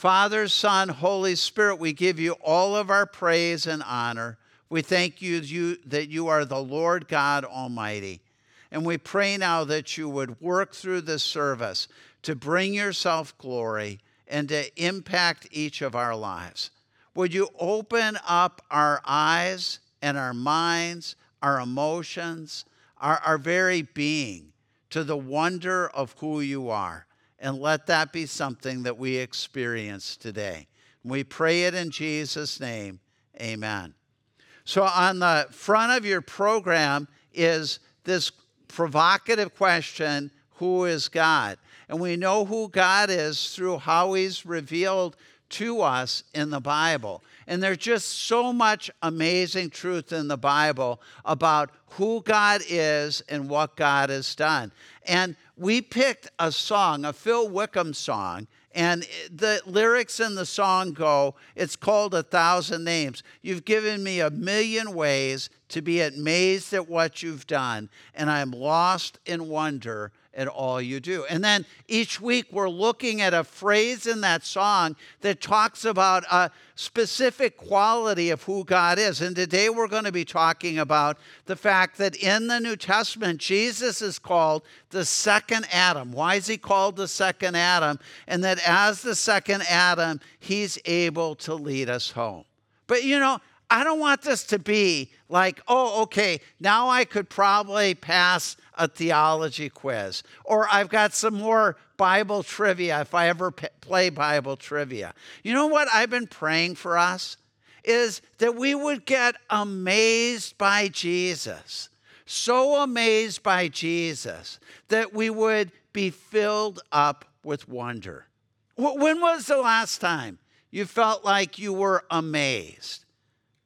Father, Son, Holy Spirit, we give you all of our praise and honor. We thank you, that you are the Lord God Almighty. And we pray now that you would work through this service to bring yourself glory and to impact each of our lives. Would you open up our eyes and our minds, our emotions, our, our very being to the wonder of who you are? And let that be something that we experience today. We pray it in Jesus' name. Amen. So, on the front of your program is this provocative question Who is God? And we know who God is through how He's revealed to us in the Bible. And there's just so much amazing truth in the Bible about who God is and what God has done. And we picked a song, a Phil Wickham song, and the lyrics in the song go, it's called A Thousand Names. You've given me a million ways to be amazed at what you've done, and I'm lost in wonder at all you do. And then each week we're looking at a phrase in that song that talks about a specific quality of who God is. And today we're going to be talking about the fact that in the New Testament, Jesus is called the second Adam. Why is he called the second Adam? And that as the second Adam, he's able to lead us home. But you know, I don't want this to be like, oh, okay, now I could probably pass a theology quiz, or I've got some more Bible trivia if I ever p- play Bible trivia. You know what I've been praying for us? Is that we would get amazed by Jesus. So amazed by Jesus that we would be filled up with wonder. When was the last time you felt like you were amazed?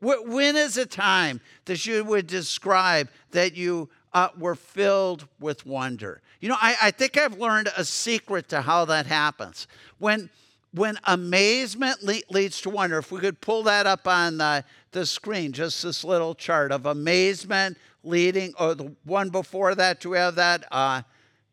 When is a time that you would describe that you uh, were filled with wonder. You know, I, I think I've learned a secret to how that happens. When when amazement le- leads to wonder, if we could pull that up on the, the screen, just this little chart of amazement leading, or the one before that, do we have that? Uh,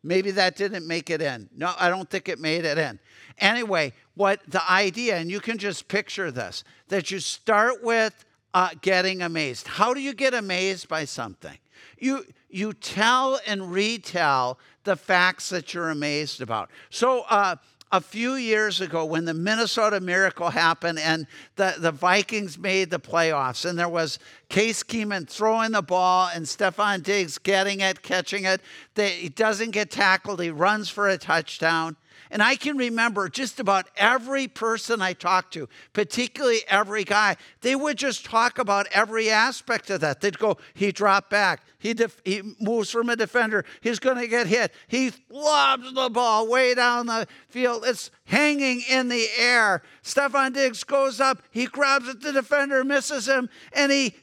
maybe that didn't make it in. No, I don't think it made it in. Anyway, what the idea, and you can just picture this, that you start with uh, getting amazed. How do you get amazed by something? You, you tell and retell the facts that you're amazed about. So, uh, a few years ago when the Minnesota Miracle happened and the, the Vikings made the playoffs, and there was Case Keenum throwing the ball and Stefon Diggs getting it, catching it. They, he doesn't get tackled, he runs for a touchdown. And I can remember just about every person I talked to, particularly every guy, they would just talk about every aspect of that. They'd go, he dropped back. He, def- he moves from a defender. He's going to get hit. He lobs the ball way down the field. It's hanging in the air. Stefon Diggs goes up. He grabs it. The defender misses him. And he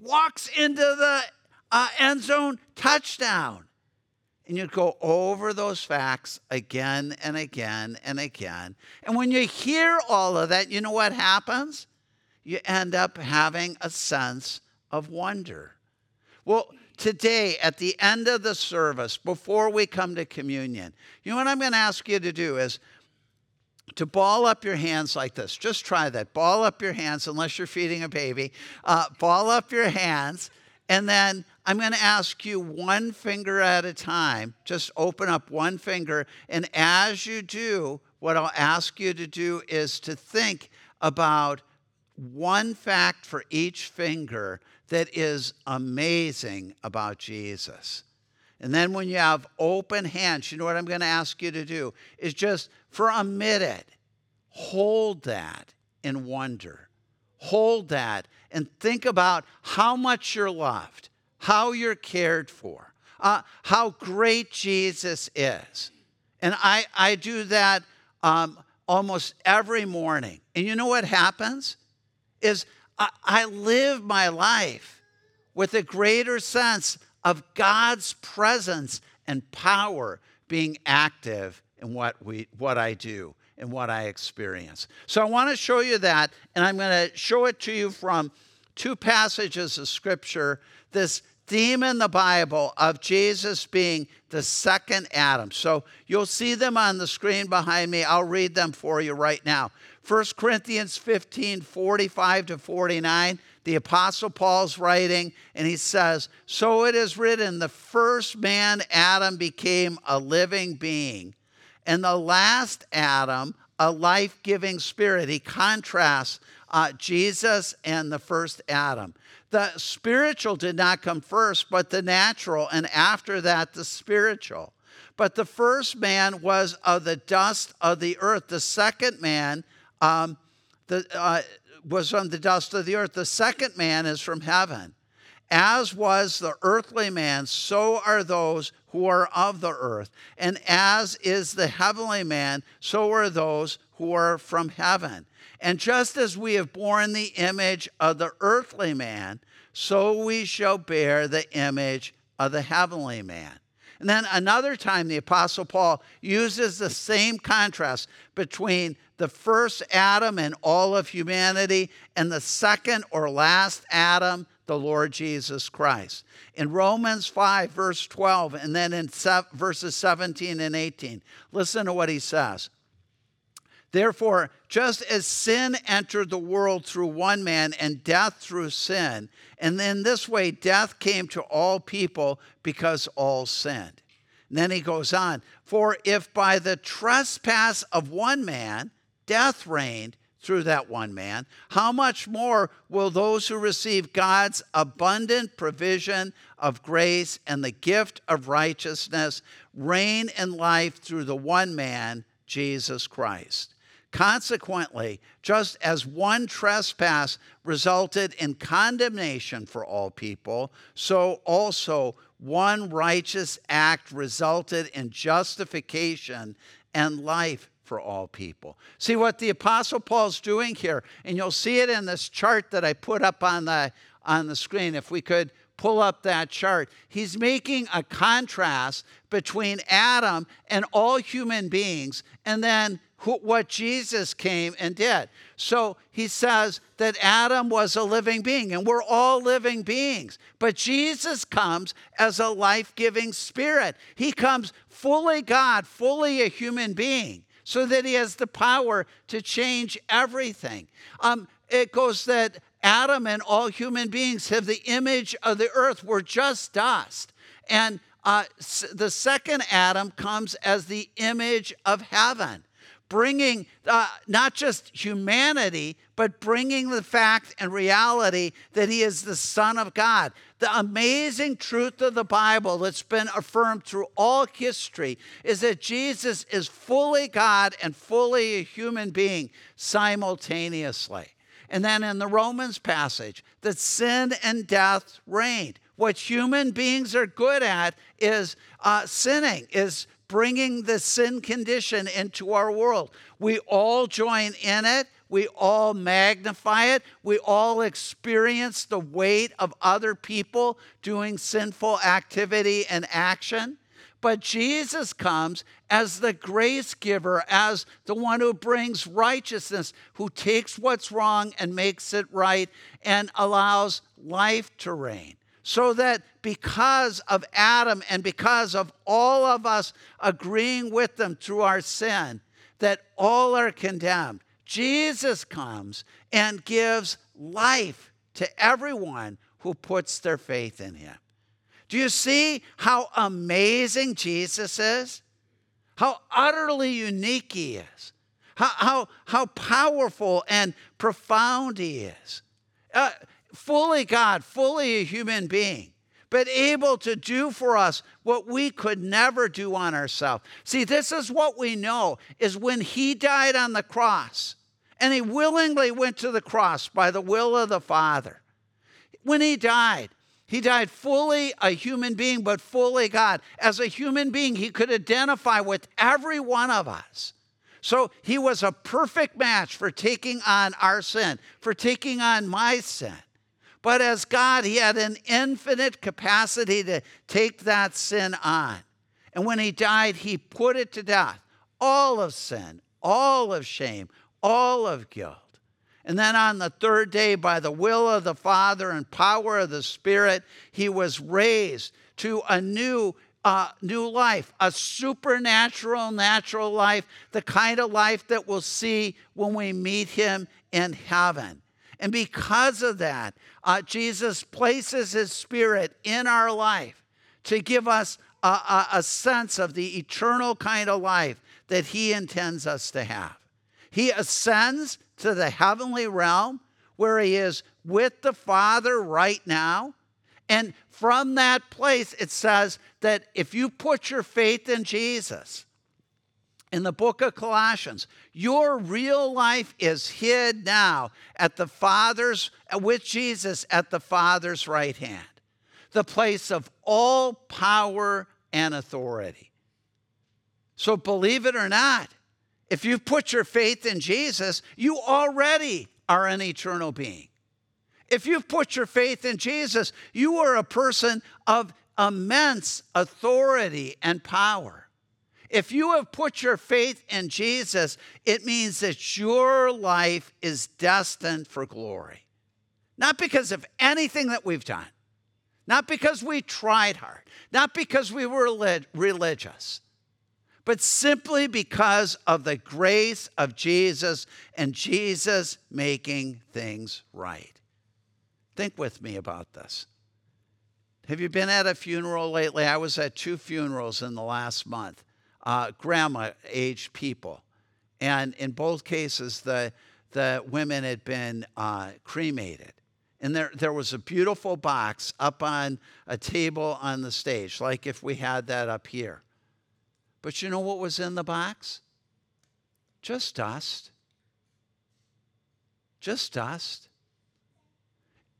walks into the uh, end zone touchdown. And you'd go over those facts again and again and again. And when you hear all of that, you know what happens? You end up having a sense of wonder. Well, today, at the end of the service, before we come to communion, you know what I'm going to ask you to do is to ball up your hands like this. Just try that. Ball up your hands, unless you're feeding a baby. Uh, ball up your hands, and then I'm going to ask you one finger at a time. Just open up one finger. And as you do, what I'll ask you to do is to think about one fact for each finger that is amazing about Jesus. And then when you have open hands, you know what I'm going to ask you to do is just for a minute, hold that in wonder. Hold that and think about how much you're loved how you're cared for, uh, how great Jesus is. And I, I do that um, almost every morning. And you know what happens? Is I, I live my life with a greater sense of God's presence and power being active in what, we, what I do and what I experience. So I want to show you that, and I'm going to show it to you from two passages of Scripture. This theme in the Bible of Jesus being the second Adam. So you'll see them on the screen behind me. I'll read them for you right now. 1 Corinthians 15 45 to 49. The Apostle Paul's writing, and he says, So it is written, the first man, Adam, became a living being, and the last Adam, a life giving spirit. He contrasts uh, Jesus and the first Adam. The spiritual did not come first, but the natural, and after that, the spiritual. But the first man was of the dust of the earth. The second man um, the, uh, was from the dust of the earth. The second man is from heaven. As was the earthly man, so are those who are of the earth. And as is the heavenly man, so are those who are from heaven. And just as we have borne the image of the earthly man, so we shall bear the image of the heavenly man. And then another time, the Apostle Paul uses the same contrast between the first Adam and all of humanity and the second or last Adam, the Lord Jesus Christ. In Romans 5, verse 12, and then in verses 17 and 18, listen to what he says. Therefore, just as sin entered the world through one man and death through sin, and in this way death came to all people because all sinned. And then he goes on, for if by the trespass of one man death reigned through that one man, how much more will those who receive God's abundant provision of grace and the gift of righteousness reign in life through the one man, Jesus Christ? Consequently, just as one trespass resulted in condemnation for all people, so also one righteous act resulted in justification and life for all people. See what the apostle Paul's doing here, and you'll see it in this chart that I put up on the on the screen if we could pull up that chart. He's making a contrast between Adam and all human beings and then what Jesus came and did. So he says that Adam was a living being, and we're all living beings. But Jesus comes as a life giving spirit. He comes fully God, fully a human being, so that he has the power to change everything. Um, it goes that Adam and all human beings have the image of the earth. We're just dust. And uh, the second Adam comes as the image of heaven bringing uh, not just humanity, but bringing the fact and reality that he is the Son of God. The amazing truth of the Bible that's been affirmed through all history is that Jesus is fully God and fully a human being simultaneously. And then in the Romans passage, that sin and death reigned. What human beings are good at is uh, sinning, is bringing the sin condition into our world. We all join in it. We all magnify it. We all experience the weight of other people doing sinful activity and action. But Jesus comes as the grace giver, as the one who brings righteousness, who takes what's wrong and makes it right and allows life to reign so that because of Adam and because of all of us agreeing with them through our sin, that all are condemned. Jesus comes and gives life to everyone who puts their faith in him. Do you see how amazing Jesus is? How utterly unique he is? How, how, how powerful and profound he is? Uh, fully God, fully a human being, but able to do for us what we could never do on ourselves. See, this is what we know is when he died on the cross, and he willingly went to the cross by the will of the Father. When he died, he died fully a human being, but fully God. As a human being, he could identify with every one of us. So he was a perfect match for taking on our sin, for taking on my sin. But as God, he had an infinite capacity to take that sin on. And when he died, he put it to death all of sin, all of shame, all of guilt. And then on the third day, by the will of the Father and power of the Spirit, he was raised to a new, uh, new life, a supernatural, natural life, the kind of life that we'll see when we meet him in heaven. And because of that, uh, Jesus places his Spirit in our life to give us a, a, a sense of the eternal kind of life that he intends us to have. He ascends to the heavenly realm where he is with the Father right now. And from that place, it says that if you put your faith in Jesus, in the book of Colossians, your real life is hid now at the Father's, uh, with Jesus at the Father's right hand, the place of all power and authority. So, believe it or not, if you put your faith in Jesus, you already are an eternal being. If you've put your faith in Jesus, you are a person of immense authority and power. If you have put your faith in Jesus, it means that your life is destined for glory. Not because of anything that we've done, not because we tried hard, not because we were religious, but simply because of the grace of Jesus and Jesus making things right. Think with me about this. Have you been at a funeral lately? I was at two funerals in the last month, uh, grandma aged people. And in both cases, the, the women had been uh, cremated. And there, there was a beautiful box up on a table on the stage, like if we had that up here. But you know what was in the box? Just dust. Just dust.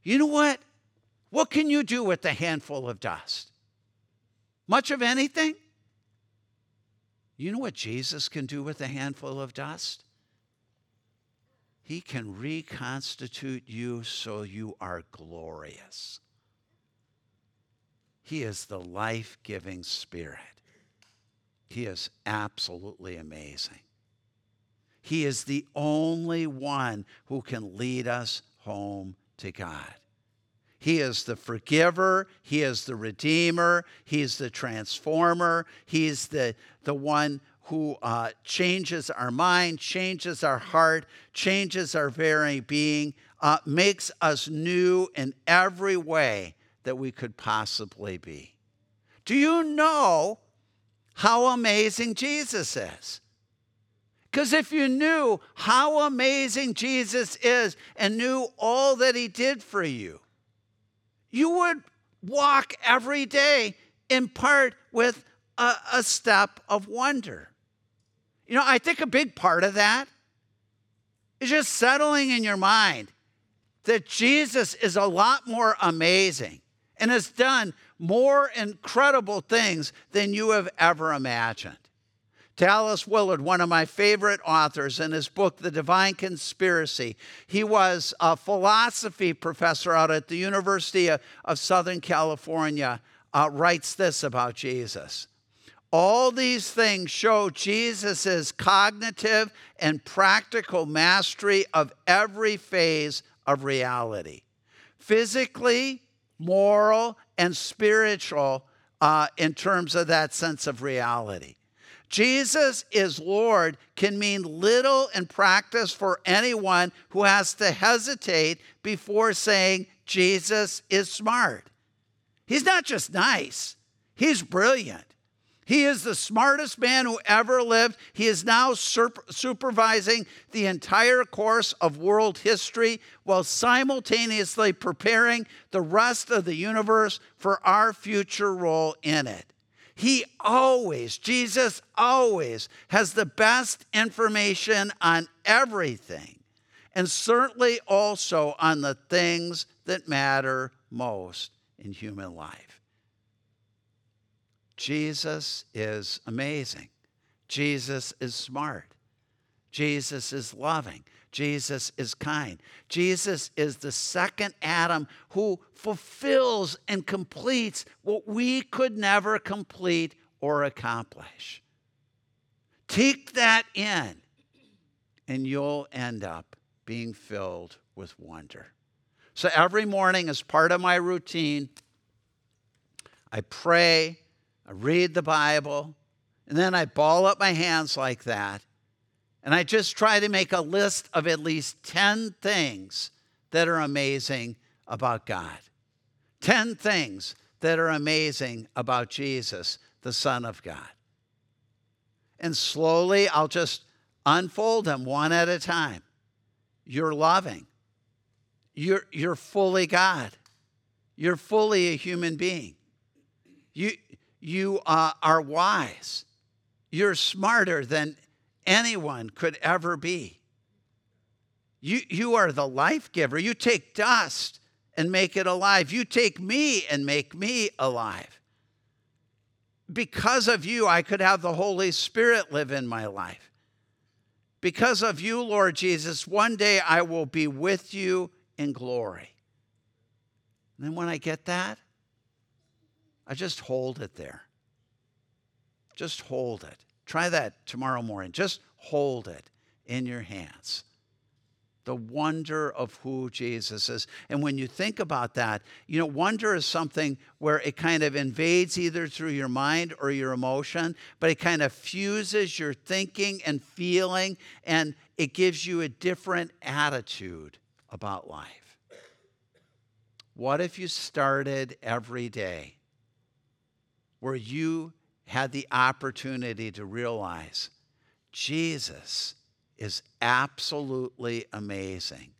You know what? What can you do with a handful of dust? Much of anything? You know what Jesus can do with a handful of dust? He can reconstitute you so you are glorious. He is the life giving Spirit. He is absolutely amazing. He is the only one who can lead us home to God. He is the forgiver. He is the redeemer. He's the transformer. He's the, the one who uh, changes our mind, changes our heart, changes our very being, uh, makes us new in every way that we could possibly be. Do you know how amazing Jesus is. Because if you knew how amazing Jesus is and knew all that he did for you, you would walk every day in part with a, a, step of wonder. You know, I think a big part of that is just settling in your mind that Jesus is a lot more amazing and has done more incredible things than you have ever imagined. Dallas Willard, one of my favorite authors, in his book, The Divine Conspiracy, he was a philosophy professor out at the University of, Southern California, uh, writes this about Jesus. All these things show Jesus' cognitive and practical mastery of every phase of reality physically, moral, and spiritual uh, in terms of that sense of reality. Jesus is Lord can mean little in practice for anyone who has to hesitate before saying Jesus is smart. He's not just nice, he's brilliant. He is the smartest man who ever lived. He is now supervising the entire course of world history while simultaneously preparing the rest of the universe for our future role in it. He always, Jesus always has the best information on everything, and certainly also on the things that matter most in human life. Jesus is amazing. Jesus is smart. Jesus is loving. Jesus is kind. Jesus is the second Adam who fulfills and completes what we could never complete or accomplish. Take that in, and you'll end up being filled with wonder. So every morning, as part of my routine, I pray, I read the Bible, and then I ball up my hands like that. And I just try to make a list of at least 10 things that are amazing about God. 10 things that are amazing about Jesus, the Son of God. And slowly I'll just unfold them one at a time. You're loving. You're, you're fully God. You're fully a human being. You, you uh, are wise. You're smarter than anyone could ever be. You, you are the life giver. You take dust and make it alive. You take me and make me alive. Because of you, I could have the Holy Spirit live in my life. Because of you, Lord Jesus, one day I will be with you in glory. And then when I get that, I just hold it there. Just hold it. Try that tomorrow morning. Just hold it in your hands the wonder of who Jesus is. And when you think about that, you know, wonder is something where it kind of invades either through your mind or your emotion, but it kind of fuses your thinking and feeling, and it gives you a different attitude about life. What if you started every day where you had the opportunity to realize Jesus is absolutely amazing.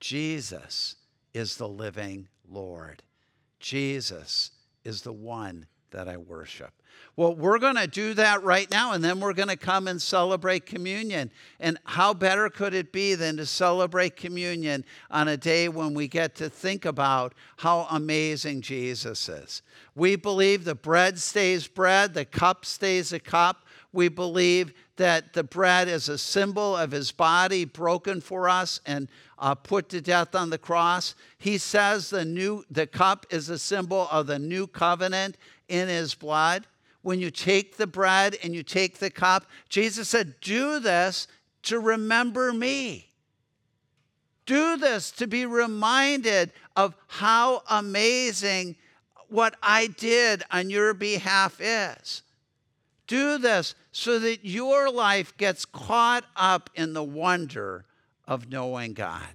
Jesus is the living Lord. Jesus is the one that I worship. Well, we're going to do that right now, and then we're going to come and celebrate communion. And how better could it be than to celebrate communion on a day when we get to think about how amazing Jesus is? We believe the bread stays bread, the cup stays a cup. We believe that the bread is a symbol of his body broken for us and uh, put to death on the cross. He says the new the cup is a symbol of the new covenant in his blood. When you take the bread and you take the cup, Jesus said, "Do this to remember me." Do this to be reminded of how amazing what I did on your behalf is. Do this so that your life gets caught up in the wonder of knowing God.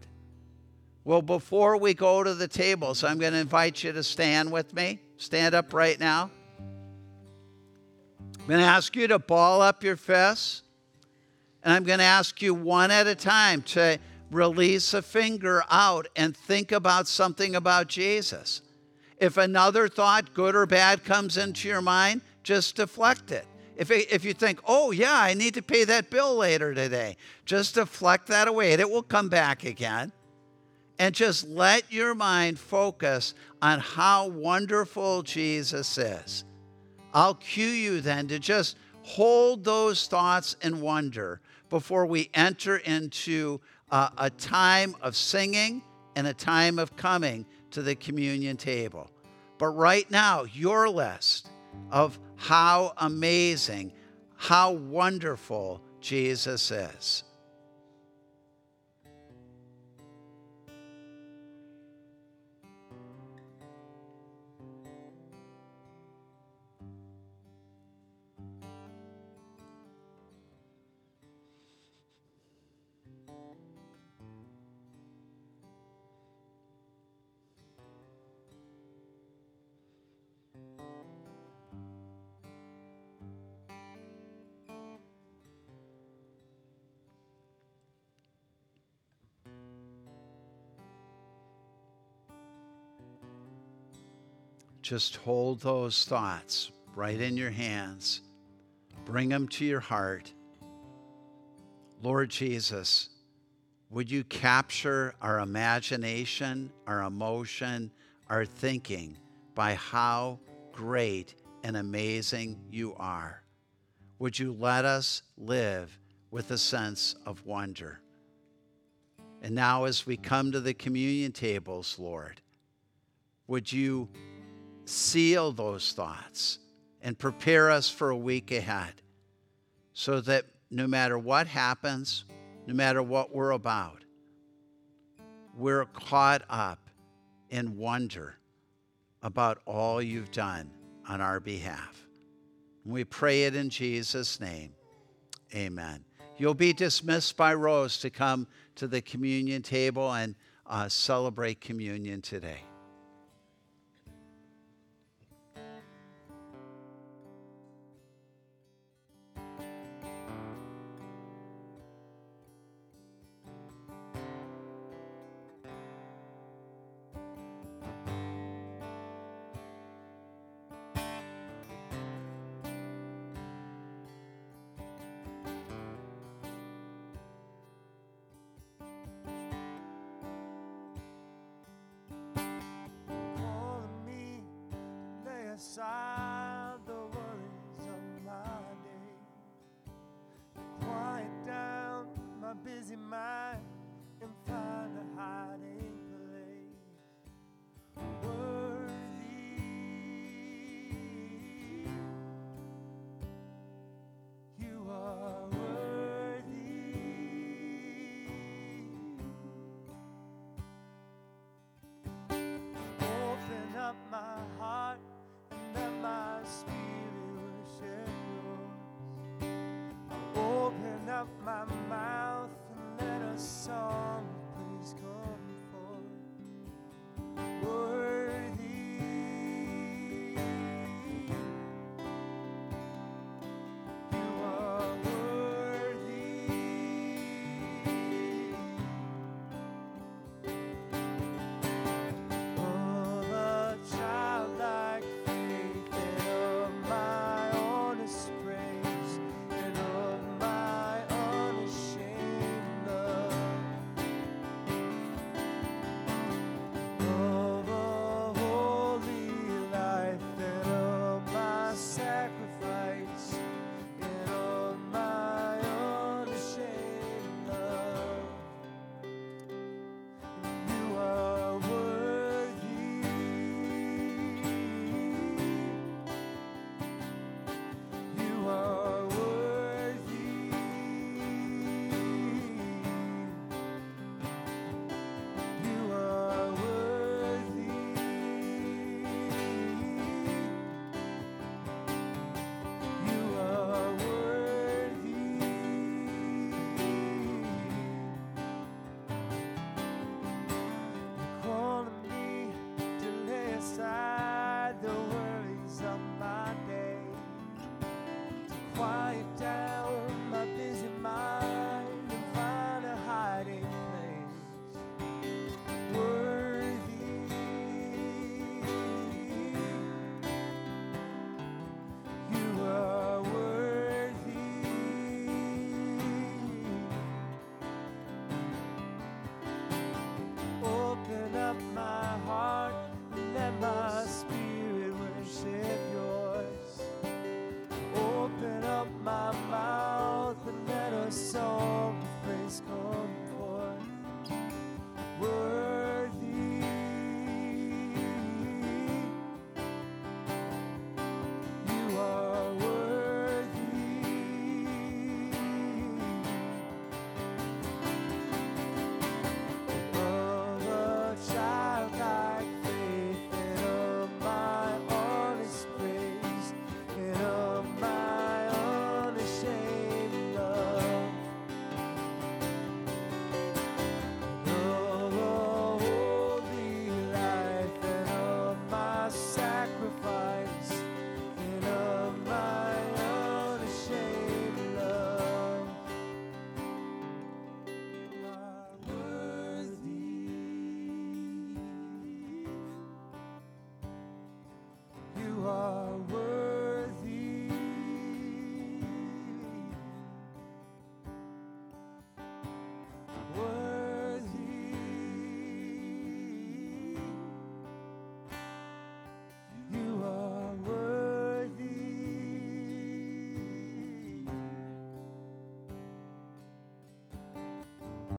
Well, before we go to the tables, I'm going to invite you to stand with me. Stand up right now. I'm going to ask you to ball up your fists. And I'm going to ask you one at a time to release a finger out and think about something about Jesus. If another thought, good or bad, comes into your mind, just deflect it. If, if you think, oh, yeah, I need to pay that bill later today, just deflect that away and it will come back again. And just let your mind focus on how wonderful Jesus is. I'll cue you then to just hold those thoughts in wonder before we enter into a, a time of singing and a time of coming to the communion table. But right now, your list of how amazing, how wonderful Jesus is. Just hold those thoughts right in your hands. Bring them to your heart. Lord Jesus, would you capture our imagination, our emotion, our thinking by how great and amazing you are? Would you let us live with a sense of wonder? And now, as we come to the communion tables, Lord, would you seal those thoughts and prepare us for a week ahead so that no matter what happens, no matter what we're about, we're caught up in wonder about all you've done on our behalf. We pray it in Jesus' name. Amen. You'll be dismissed by Rose to come to the communion table and uh, celebrate communion today.